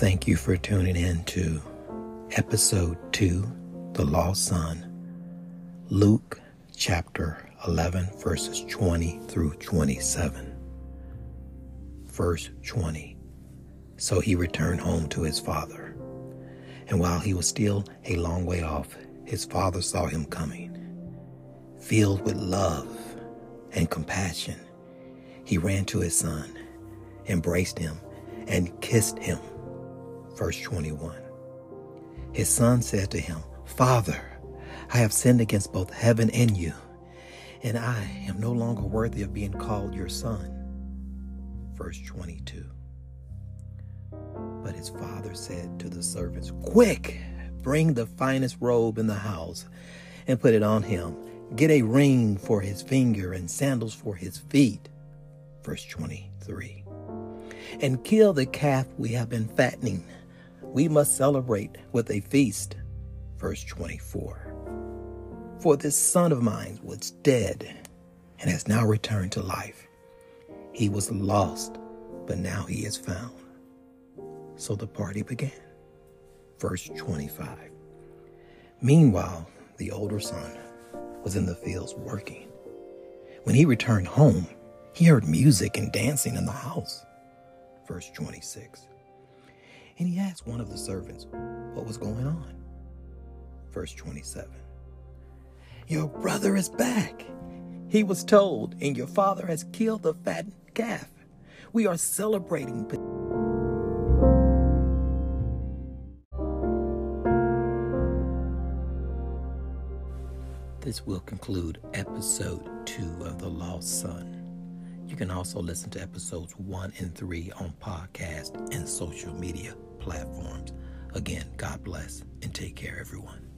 Thank you for tuning in to episode 2, The Lost Son, Luke chapter 11, verses 20 through 27. Verse 20. So he returned home to his father. And while he was still a long way off, his father saw him coming. Filled with love and compassion, he ran to his son, embraced him, and kissed him. Verse 21. His son said to him, Father, I have sinned against both heaven and you, and I am no longer worthy of being called your son. Verse 22. But his father said to the servants, Quick, bring the finest robe in the house and put it on him. Get a ring for his finger and sandals for his feet. Verse 23. And kill the calf we have been fattening. We must celebrate with a feast. Verse 24. For this son of mine was dead and has now returned to life. He was lost, but now he is found. So the party began. Verse 25. Meanwhile, the older son was in the fields working. When he returned home, he heard music and dancing in the house. Verse 26. And he asked one of the servants what was going on. Verse 27. Your brother is back. He was told, and your father has killed the fattened calf. We are celebrating. This will conclude episode two of The Lost Son. You can also listen to episodes one and three on podcast and social media platforms. Again, God bless and take care, everyone.